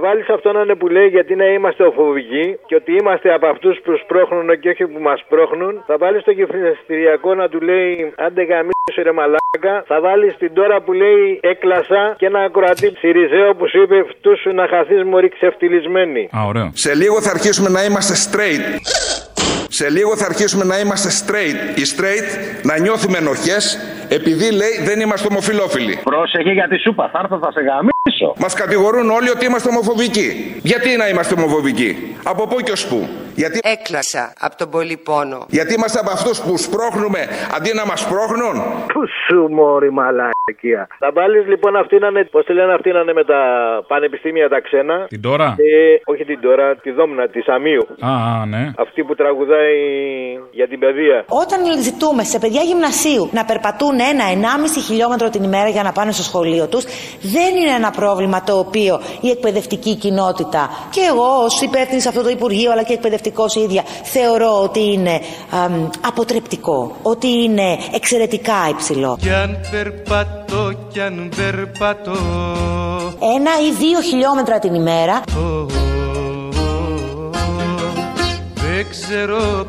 Θα βάλεις αυτό να είναι που λέει γιατί να είμαστε οφοβικοί και ότι είμαστε από αυτούς που σπρώχνουν και όχι που μας σπρώχνουν. Θα βάλεις το γεφυριστηριακό να του λέει άντε γαμίσου ρε μαλάκα. Θα βάλεις την τώρα που λέει έκλασα και ένα ακροατή Σιριζέο που σου είπε φτού σου να χαθείς μωρή ξεφτυλισμένη. Α, ωραίο. Σε λίγο θα αρχίσουμε να είμαστε straight. Σε λίγο θα αρχίσουμε να είμαστε straight. Οι straight να νιώθουμε ενοχές επειδή λέει δεν είμαστε ομοφιλόφιλοι. Πρόσεχε για τη σούπα, θα έρθω θα σε γαμίσω. Μας κατηγορούν όλοι ότι είμαστε ομοφοβικοί. Γιατί να είμαστε ομοφοβικοί, από πού και ως πού; Γιατί, Έκλασα από τον πολύ πόνο. γιατί είμαστε από αυτούς που σπρώχνουμε αντί να μας σπρώχνουν; Πού σου μόρι μαλακία. Θα βάλεις λοιπόν αυτή να είναι, πώς τη λένε αυτή να είναι με τα πανεπιστήμια τα ξένα. Την τώρα; Ε, όχι την τώρα, τη δόμνα τη Αμίου. Α, α, ναι. Αυτή που τραγουδάει για την παιδεία. Όταν ζητούμε σε παιδιά γυμνασίου να περπατούν ένα-ενάμιση χιλιόμετρο την ημέρα για να πάνε στο σχολείο τους, δεν είναι ένα πρόβλημα το οποίο η εκπαιδευτική κοινότητα και εγώ ως υπεύθυνη σε αυτό το Υπουργείο αλλά και εκπαιδευτικός ίδια θεωρώ ότι είναι αμ, αποτρεπτικό, ότι είναι εξαιρετικά υψηλό. Κι αν περπατώ, κι αν περπατώ. Ένα ή δύο χιλιόμετρα την ημέρα. Δεν ξέρω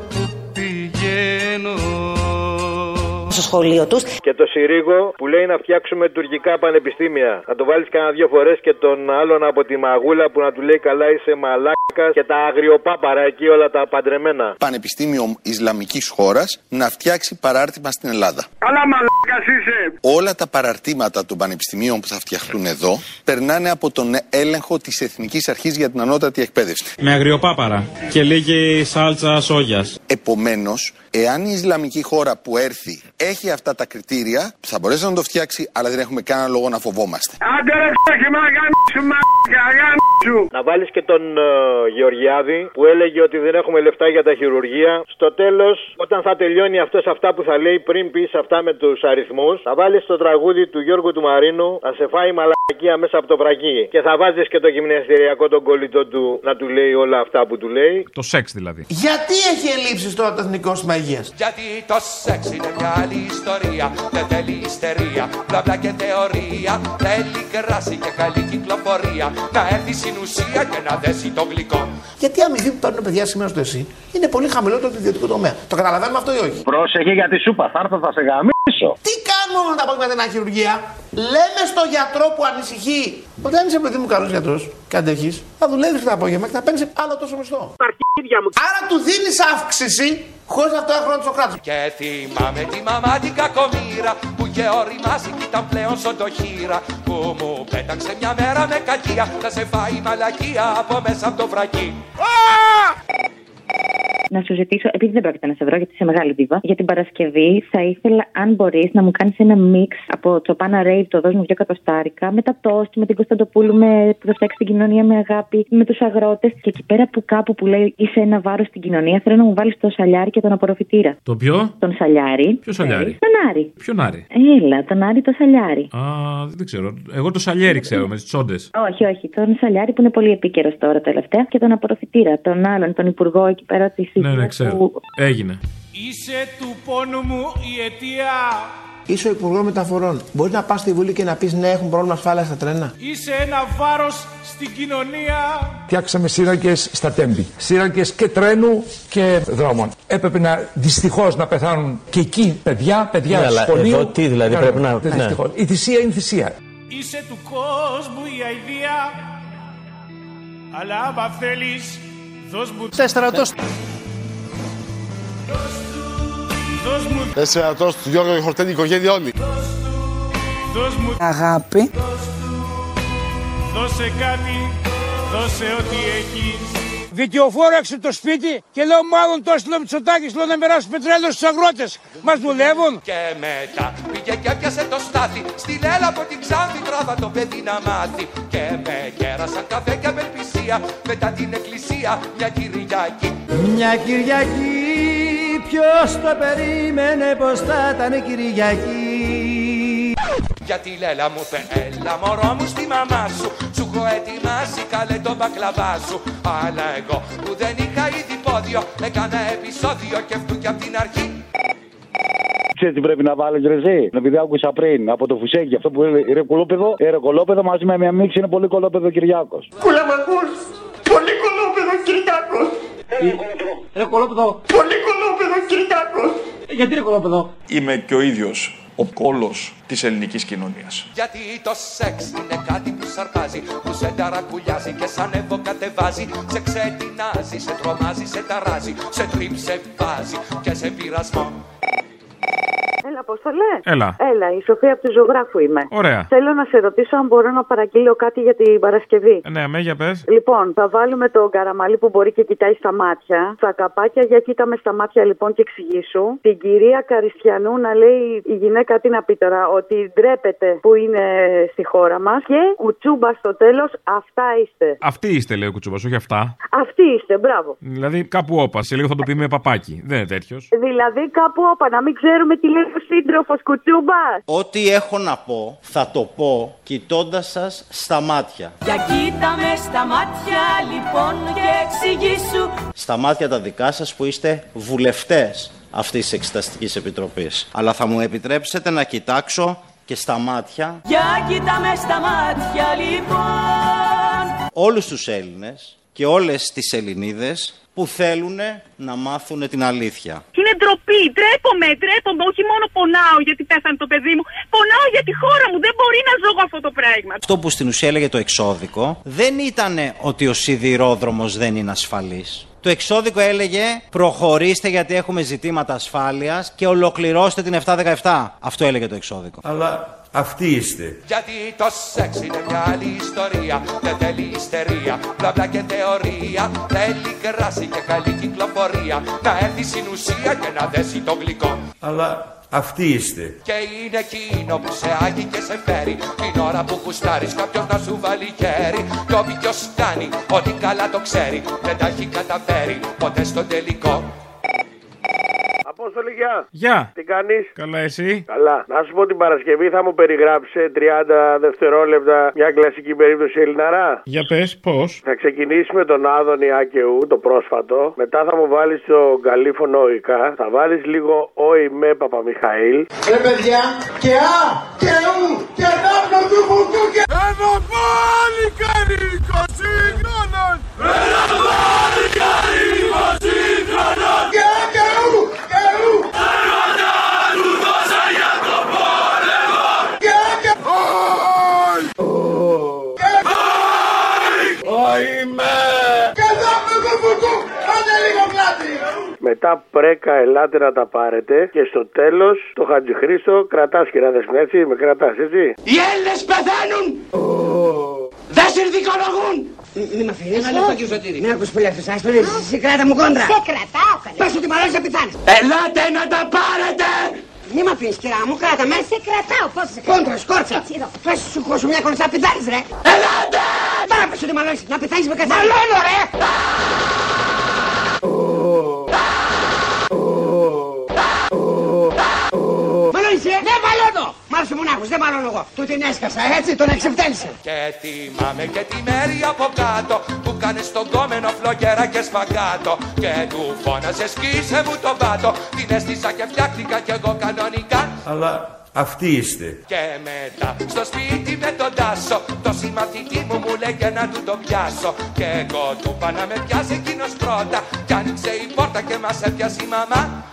στο σχολείο τους Και το Συρίγο που λέει να φτιάξουμε τουρκικά πανεπιστήμια. Θα το βάλεις κανένα δύο φορές και τον άλλον από τη μαγούλα που να του λέει καλά είσαι μαλάκα και τα αγριοπάπαρα εκεί όλα τα παντρεμένα. Πανεπιστήμιο Ισλαμικής χώρας να φτιάξει παράρτημα στην Ελλάδα. Καλά μαλάκα είσαι. Όλα τα παραρτήματα των πανεπιστημίων που θα φτιαχτούν εδώ περνάνε από τον έλεγχο της Εθνικής Αρχής για την Ανώτατη Εκπαίδευση. Με αγριοπάπαρα και λίγη σάλτσα σόγιας. Επομένως, εάν η Ισλαμική χώρα που έρθει έχει αυτά τα κριτήρια, θα μπορέσει να το φτιάξει, αλλά δεν έχουμε κανένα λόγο να φοβόμαστε. Άντε ρε ξέχει μα γαμίσου μαλάκα γαμίσου. Να βάλεις και τον ε, Γεωργιάδη που έλεγε ότι δεν έχουμε λεφτά για τα χειρουργία. Στο τέλος, όταν θα τελειώνει αυτός αυτά που θα λέει πριν πεις αυτά με τους αριθμούς, θα βάλεις το τραγούδι του Γιώργου του Μαρίνου, θα σε φάει μαλακία μέσα από το βρακί. Και θα βάζεις και το γυμναστηριακό τον κολλητό του να του λέει όλα αυτά που του λέει. Το σεξ δηλαδή. Γιατί έχει ελλείψεις τώρα το Εθνικό Σύστημα Υγείας. Γιατί το σεξ είναι μια άλλη ιστορία Δεν θέλει ιστερία, μπλα μπλα και θεωρία Θέλει κράση και καλή κυκλοφορία Να έρθει στην ουσία και να δέσει το γλυκό Γιατί η αμοιβή που παίρνουν παιδιά σήμερα στο ΕΣΥ είναι πολύ χαμηλότερο από το ιδιωτικό τομέα. Το καταλαβαίνουμε αυτό ή όχι; Πρόσεχε για τη σούπα, θα έρθω θα σε γαμίσω. Τι κάνουμε όλα τα απόγευμα την χειρουργία; Λέμε στο γιατρό που ανησυχεί. Όταν είσαι παιδί μου καλός γιατρός και αντέχεις, θα δουλεύεις το απόγευμα και θα παίρνεις άλλο τόσο μισθό. Άρα του δίνεις αύξηση χωρίς αυτό να χρόνο το κράτο. Και θυμάμαι τη μαμά την κακομήρα Που είχε οριμάσει κι ήταν πλέον σοντοχύρα Που μου πέταξε μια μέρα με κακία Να σε φάει η μαλακία από μέσα από το βρακί Να σου ζητήσω, επειδή δεν πρόκειται να σε βρω γιατί είσαι μεγάλη δίβα, για την Παρασκευή θα ήθελα, αν μπορείς, να μου κάνεις ένα μίξ από Τσοπάνα Ρέιβ, το δώσ' μου δύο κατοστάρικα, με τα τόστ, με την Κωνσταντοπούλου με, που θα φτιάξει την κοινωνία με αγάπη, με τους αγρότες. Και εκεί πέρα που κάπου που λέει είσαι ένα βάρος στην κοινωνία, θέλω να μου βάλεις το σαλιάρι και τον απορροφητήρα. Το ποιο; Τον σαλιάρι. Ποιο σαλιάρι; Τον Άρη. Ποιον Άρη; Έλα, τον Άρη το σαλιάρι. Α, δεν ξέρω. Εγώ το σαλιέρι ξέρω με τις τσόντες. Όχι, όχι. Τον Σαλιάρη που είναι πολύ επίκαιρος τώρα τελευταία και τον απορροφητήρα. Τον άλλον, τον υπουργό εκεί πέρα της Ναι, ναι, ξέρω. Έγινε. Είσαι του πόνου μου η αιτία Είσαι ο Υπουργός Μεταφορών. Μπορείς να πας στη Βουλή και να πεις ναι, έχουν πρόβλημα ασφάλεια στα τρένα. Είσαι ένα βάρος στην κοινωνία Φτιάξαμε σύραγγες στα τέμπη. Σύραγγες και τρένου και δρόμων. Έπρεπε να δυστυχώς να πεθάνουν και εκεί παιδιά, παιδιά Ναι, αλλά σχολείου. εδώ τι δηλαδή, Κάνουν. πρέπει να- Δεν ναι. δυστυχώς. Η θυσία είναι θυσία. Είσαι του κόσμου η αηδία Αλλά άμα θέλεις Δώσ' μου Τέσσερα τόστ. Δώσ' μου Τέσσερα τόστ, Γιώργο και χορτένη οικογένεια όλοι. Δώσ' μου Αγάπη. Δώσε κάτι Δώσε ό,τι έχεις Δικαιοφόρο έξω το σπίτι και λέω μάλλον το έστειλε ο Μητσοτάκης, λέω να περάσει πετρέλαιο στους αγρότες. Μας δουλεύουν. Και μετά πήγε και έπιασε το στάθι Στη λέλα από την Ξάνθη τράβα το παιδί να μάθει Και με κέρασαν καφέ και απελπισία Μετά την εκκλησία μια Κυριακή Μια Κυριακή, ποιος το περίμενε πως θα ήταν Κυριακή; Γιατί η Λέλα μου είπε έλα μωρό μου στη μαμά σου Σου έχω ετοιμάσει καλέ το μπακλαβά σου Αλλά εγώ που δεν είχα ήδη πόδιο Έκανα επεισόδιο και αυτού και απ' την αρχή Ξέρεις τι πρέπει να βάλεις ρε εσύ. Επειδή άκουσα πριν από το φουσέκι αυτό που είναι ρε κολόπεδο, ε, ρε κολόπεδο μαζί με μια μίξη είναι πολύ κολόπεδο Κυριάκος. Κούλα μ' ακούς. Πολύ κολόπεδο Κυριάκος. Ρε κολόπεδο. Πολύ κολόπεδο Κυριάκος. Γιατί ρε κολόπεδο. Είμαι και ο ίδιος ο κόλος της ελληνικής κοινωνίας. Γιατί το σεξ είναι κάτι που σαρπάζει Που σε ταρακουλιάζει και σαν εύω κατεβάζει Σε ξετινάζει, σε τρομάζει, σε ταράζει Σε τρίψε βάζει και σε πειρασμό Έλα, Απόστολε. Έλα. Έλα, η Σοφία από του ζωγράφου είμαι. Ωραία. Θέλω να σε ρωτήσω αν μπορώ να παραγγείλω κάτι για την Παρασκευή. Ε, Ναι, με για πες. Λοιπόν, θα βάλουμε τον καραμαλί που μπορεί και κοιτάει στα μάτια. Στα καπάκια για κοίτα με στα μάτια λοιπόν και εξηγήσου. Την κυρία Καριστιανού να λέει η γυναίκα τι να πει τώρα, ότι ντρέπεται που είναι στη χώρα μας. Και ουτσούμπα στο τέλος, αυτά είστε. Αυτή είστε, λέει ο Κουτσούμπας, όχι αυτά. Αυτή είστε, μπράβο. Δηλαδή κάπου όπα, σε λίγο θα το πει με παπάκι. Δεν είναι τέτοιος. Δηλαδή κάπου όπα, να μην ξέρουμε τι λέει ο σύντροφος κουτσούμπας. Ό,τι έχω να πω, θα το πω κοιτώντας σας στα μάτια. Για κοίτα με στα μάτια λοιπόν και εξηγήσου Στα μάτια τα δικά σας που είστε βουλευτές αυτής της Εξεταστικής Επιτροπής. Αλλά θα μου επιτρέψετε να κοιτάξω και στα μάτια Για κοίτα με στα μάτια λοιπόν όλους τους Έλληνες και όλες τις Ελληνίδες που θέλουν να μάθουν την αλήθεια. Είναι ντροπή. Τρέπομαι, τρέπομαι. Όχι μόνο πονάω γιατί πέθανε το παιδί μου. Πονάω για τη χώρα μου. Δεν μπορεί να ζω εγώ αυτό το πράγμα. Αυτό που στην ουσία έλεγε το εξώδικο δεν ήταν ότι ο σιδηρόδρομος δεν είναι ασφαλής. Το εξώδικο έλεγε προχωρήστε γιατί έχουμε ζητήματα ασφάλειας και ολοκληρώστε την 717. Αυτό έλεγε το εξώδικο. Αλλά αυτοί είστε. Γιατί το σεξ είναι μια άλλη ιστορία Δεν θέλει ιστερία, μπλα μπλα και θεωρία. Θέλει κράση και καλή κυκλοφορία. Να έρθει στην ουσία και να δέσει το γλυκό. Αλλά αυτοί είστε. Και είναι εκείνο που σε άγει και σε φέρει. Την ώρα που γουστάρεις κάποιος να σου βάλει χέρι. Κι όποιος κάνει ότι καλά το ξέρει. Δεν τα έχει καταφέρει ποτέ στο τελικό Απόστολη, γεια. Γεια. Τι κάνεις; Καλά, εσύ; Καλά. Να σου πω την Παρασκευή θα μου περιγράψει σε 30 δευτερόλεπτα μια κλασική περίπτωση Ελληναρά. Για πες, πώς; Θα ξεκινήσει με τον Άδωνη Άκεου, το πρόσφατο. Μετά θα μου βάλεις το καλήφωνο οικά. Θα βάλεις λίγο όι με Παπαμιχαήλ. Ρε παιδιά, και α, και ου, και δάπνο του κουκού και... Ένα πάλι καρύκο σύγχρονος! Ένα πάλι καρύκο σύγχρονος! Και α, και ου, και ου! Έρωτα του δώσα για το πόλεμο! Και α, και Οϊμέ! Και δάπνο του κουκού, άντε λίγο πλάτη! Μετά πρέκα ελάτε να τα πάρετε. Και στο τέλος το Χατζηχρήστο κρατάς κυριάδε μου έτσι. Με κρατάς έτσι. Οι Έλληνες πεθαίνουν! Δεν συνδικολογούν! Μη με αφήνεις. Ένα λεπτό, κύριε Σωτήρη. Μην ακούς πολύ αυτούς, ας παιδί. Σε κράτα μου κόντρα. Σε κρατάω, καλέ. Πες ότι μαλώνεις να πεθάνεις. Ελάτε να τα πάρετε! Μη με αφήνεις, κυρά μου, κράτα με. Σε κρατάω, πώς σε κρατάω. Κόντρα, σκόρτσα. Έτσι, εδώ. Πες σου χώσου μια κόντρα, να πεθάνεις, ρε. Ελάτε! Τώρα πες ότι μαλώνεις, να πεθάνεις με καθένα. Μαλώνω, ρε! Μαλώνω. Μ' άρεσε μονάχος, δεν μαλώνω εγώ. Του την έσκασα, έτσι, τον εξεπτέλισε. Και θυμάμαι και τη μέρη από κάτω Που κάνεις στον κόμενο φλογέρα και σπαγκάτο Και του φώναζες σκίσε μου τον πάτο Την έστησα και φτιάχτηκα κι εγώ κανονικά Αλλά αυτοί είστε. Και μετά στο σπίτι με τον Τάσο Το συμμαθητή μου μου λέγε να του το πιάσω Και εγώ του είπα να με πιάσει εκείνος πρώτα Κι άνοιξε η πόρτα και μας έπιασε η μαμά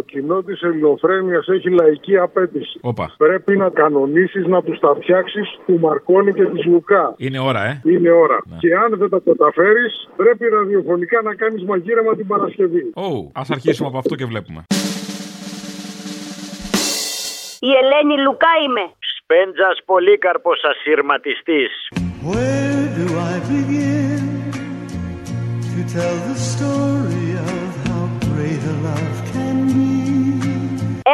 Το κοινό της ελληνοφρένειας έχει λαϊκή απέτηση. Όπα. Πρέπει να κανονίσεις να τους τα φτιάξεις του Μαρκόνη και της Λουκά. Είναι ώρα, ε. Είναι ώρα. Και αν δεν τα καταφέρεις, πρέπει ραδιοφωνικά να κάνεις μαγείρεμα την Παρασκευή. Ω, ας αρχίσουμε από αυτό και βλέπουμε. Η Ελένη Λουκά είμαι. Σπέντζας Πολύκαρπος ασύρματιστής. Where do I begin to tell the story;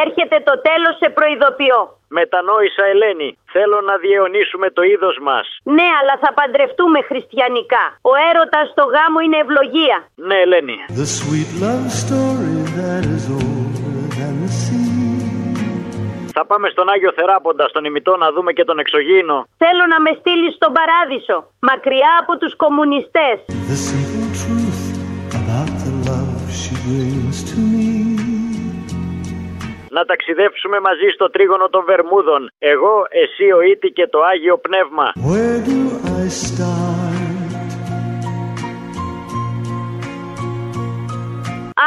Έρχεται το τέλος σε προειδοποιώ. Μετανόησα Ελένη. Θέλω να διαιωνίσουμε το είδος μας. Ναι, αλλά θα παντρευτούμε χριστιανικά. Ο έρωτας στο γάμο είναι ευλογία. Ναι Ελένη. The sweet love story that is older than the sea. Θα πάμε στον Άγιο Θεράποντα, στον ημιτό να δούμε και τον εξωγήινο. Θέλω να με στείλεις στον παράδεισο, μακριά από τους κομμουνιστές. The simple truth about the love she brings to me. Να ταξιδέψουμε μαζί στο τρίγωνο των Βερμούδων. Εγώ, εσύ, ο Ήτη και το Άγιο Πνεύμα. Where do I start?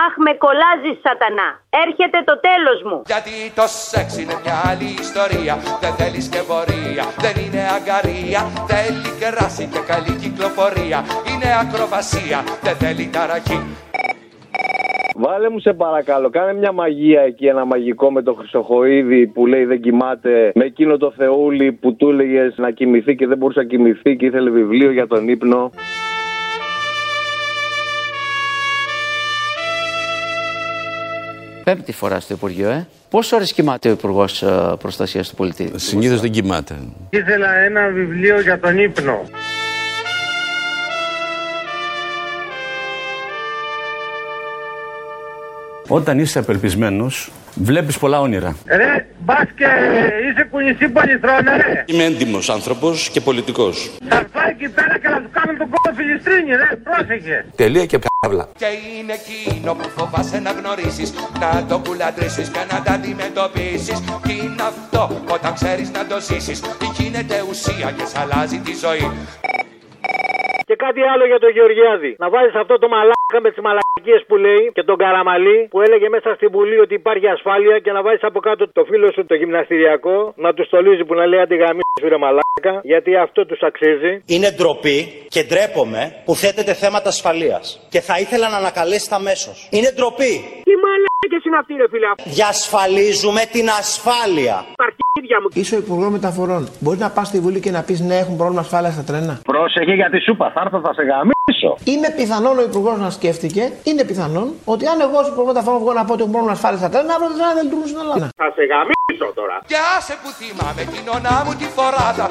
Αχ, με κολλάζεις σατανά. Έρχεται το τέλος μου. Γιατί το σεξ είναι μια άλλη ιστορία Δεν θέλεις και πορεία, δεν είναι αγκαρία Θέλει κεράσι και καλή κυκλοφορία Είναι ακροβασία, δεν θέλει ταραχή Βάλε μου σε παρακαλώ, κάνε μια μαγεία εκεί, ένα μαγικό με το Χρυσοχοίδη που λέει δεν κοιμάται. Με εκείνο το Θεούλη που του έλεγες να κοιμηθεί και δεν μπορούσε να κοιμηθεί και ήθελε βιβλίο για τον ύπνο. Πέμπτη φορά στο Υπουργείο, ε. Πόσες ώρες κοιμάται ο Υπουργός Προστασίας του Πολιτή; Συνήθως δεν κοιμάται. Ήθελα ένα βιβλίο για τον ύπνο. Όταν είσαι απελπισμένος, βλέπεις πολλά όνειρα. Ρε, μπας και είσαι κουνησί πολυθρόνα, ρε. Είμαι έντιμος άνθρωπος και πολιτικός. Θα έρθω εκεί πέρα και να του κάνω τον κόλλο φιλιστρίνη, ρε. Πρόσεχε. Τελεία και παύλα. Και είναι εκείνο που φοβάσαι να γνωρίσεις Να το κουλαντρήσεις και να τα αντιμετωπίσεις Και είναι αυτό όταν ξέρεις να το ζήσεις Γίνεται ουσία και σ' αλλάζει τη ζωή Και κάτι άλλο για τον Γεωργιάδη. Να βάλεις αυτό το μαλάκα με τις μαλακίες που λέει και τον Καραμαλή που έλεγε μέσα στην Βουλή ότι υπάρχει ασφάλεια και να βάλει από κάτω το φίλο σου το γυμναστηριακό να του στολίζει που να λέει αντιγαμί σου ρε μαλάκα γιατί αυτό τους αξίζει. Είναι ντροπή και ντρέπομαι που θέτεται θέματα ασφαλείας. Και θα ήθελα να ανακαλέσετε αμέσω. Είναι ντροπή. Τι μαλάκες είναι αυτοί, ρε φίλε. Διασφαλίζουμε την ασφάλεια. Τα αρχίδια μου. Είσαι ο Υπουργός Μεταφορών. Μπορεί να πας στη Βουλή και να πεις ναι, έχουν πρόβλημα ασφάλεια στα τρένα. Πρόσεχε γιατί σου είπα, θα έρθω, θα σε γαμίσω. Είναι πιθανόν ο Υπουργός να σκέφτηκε, είναι πιθανόν ότι αν εγώ ως Υπουργός Μεταφορών βγω να πω ότι έχουν πρόβλημα ασφάλεια στα τρένα, αύριο τα τρένα δεν λειτουργούν στην Ελλάδα. Θα σε γαμίσω τώρα. Και άσε που θυμάμαι την ονά μου τη φοράδα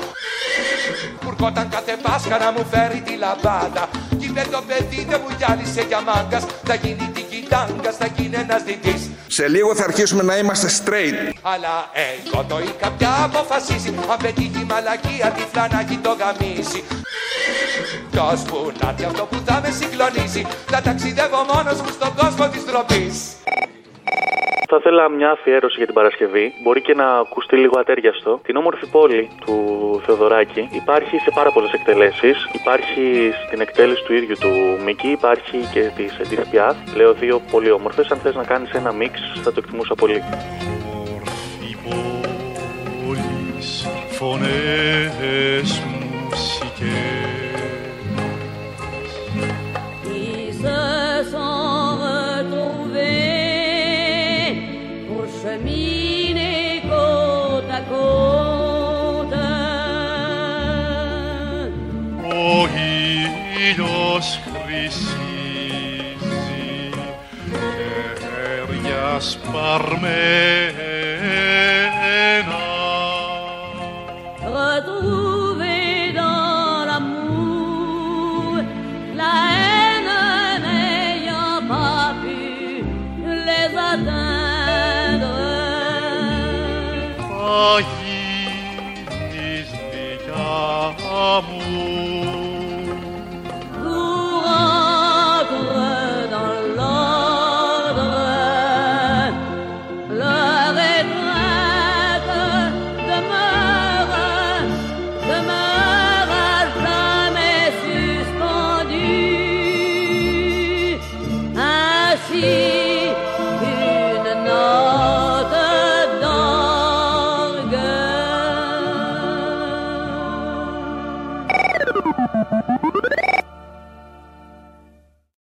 Κουρκόταν κάθε Πάσχα να μου φέρει τη λαμπάδα Κι είπε το παιδί δεν μου γυάλισε για μάγκας Θα γίνει την κοιτάγκας, θα γίνει ένας διτής Σε λίγο θα αρχίσουμε να είμαστε straight. Αλλά εγώ το είχα πια αποφασίσει. Αν πετύχει μαλακία τη φλανάκι το γαμίσει. Κι ώσπου να έρθει αυτό που θα με συγκλονίσει. Θα ταξιδεύω μόνος μου στον κόσμο της τροπής Θα ήθελα μια αφιέρωση για την Παρασκευή. Μπορεί και να ακουστεί λίγο ατέριαστο. Την όμορφη πόλη του Θεοδωράκη υπάρχει σε πάρα πολλές εκτελέσεις. Υπάρχει στην εκτέλεση του ίδιου του Μίκη, υπάρχει και της Edith Piaf. Λέω δύο πολύ όμορφες. Αν θες να κάνεις ένα μίξ, θα το εκτιμούσα πολύ. πόλεις φωνές μουσικές Army.